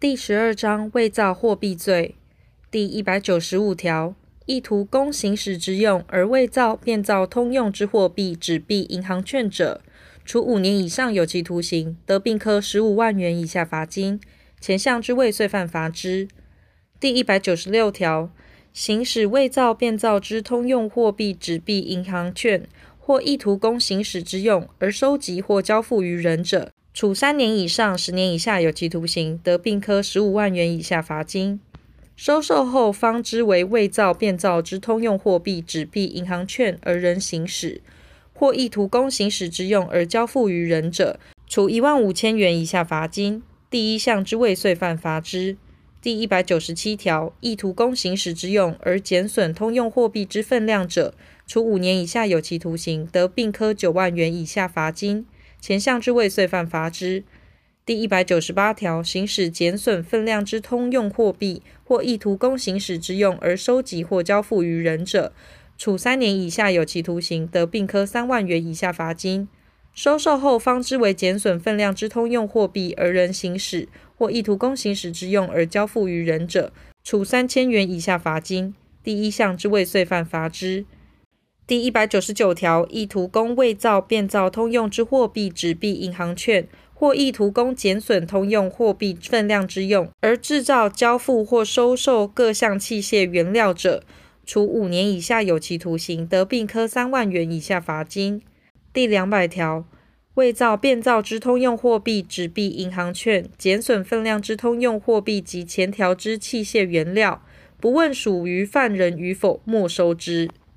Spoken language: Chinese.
第十二章伪造货币罪第一百九十五条，意图供行使之用而伪造、变造通用之货币、纸币、银行券者，处五年以上有期徒刑，得并科十五万元以下罚金。前项之未遂犯罚之。第一百九十六条，行使伪造、变造之通用货币、纸币、银行券，或意图供行使之用而收集或交付于人者，处三年以上十年以下有期徒刑，得并科十五万元以下罚金。收受后方知为伪造、变造之通用货币、纸币、银行券而人行使，或意图供行使之用而交付于人者，处一万五千元以下罚金。第一项之未遂犯罚之。第一百九十七条，意图供行使之用而减损通用货币之分量者，处五年以下有期徒刑，得并科九万元以下罚金。前项之未遂犯罚之。第一百九十八条，行使减损分量之通用货币或意图供行使之用而收集或交付于人者，处三年以下有期徒刑，得并科三万元以下罚金。收受后方知为减损分量之通用货币而人行使，或意图供行使之用而交付于人者，处三千元以下罚金。第一项之未遂犯罚之。第一百九十九条，意图供伪造、变造通用之货币、纸币、银行券，或意图供减损通用货币分量之用而制造、交付或收受各项器械原料者，处五年以下有期徒刑，得并科三万元以下罚金。第两百条，伪造、变造之通用货币、纸币、银行券，减损分量之通用货币及前条之器械原料，不问属于犯人与否，没收之。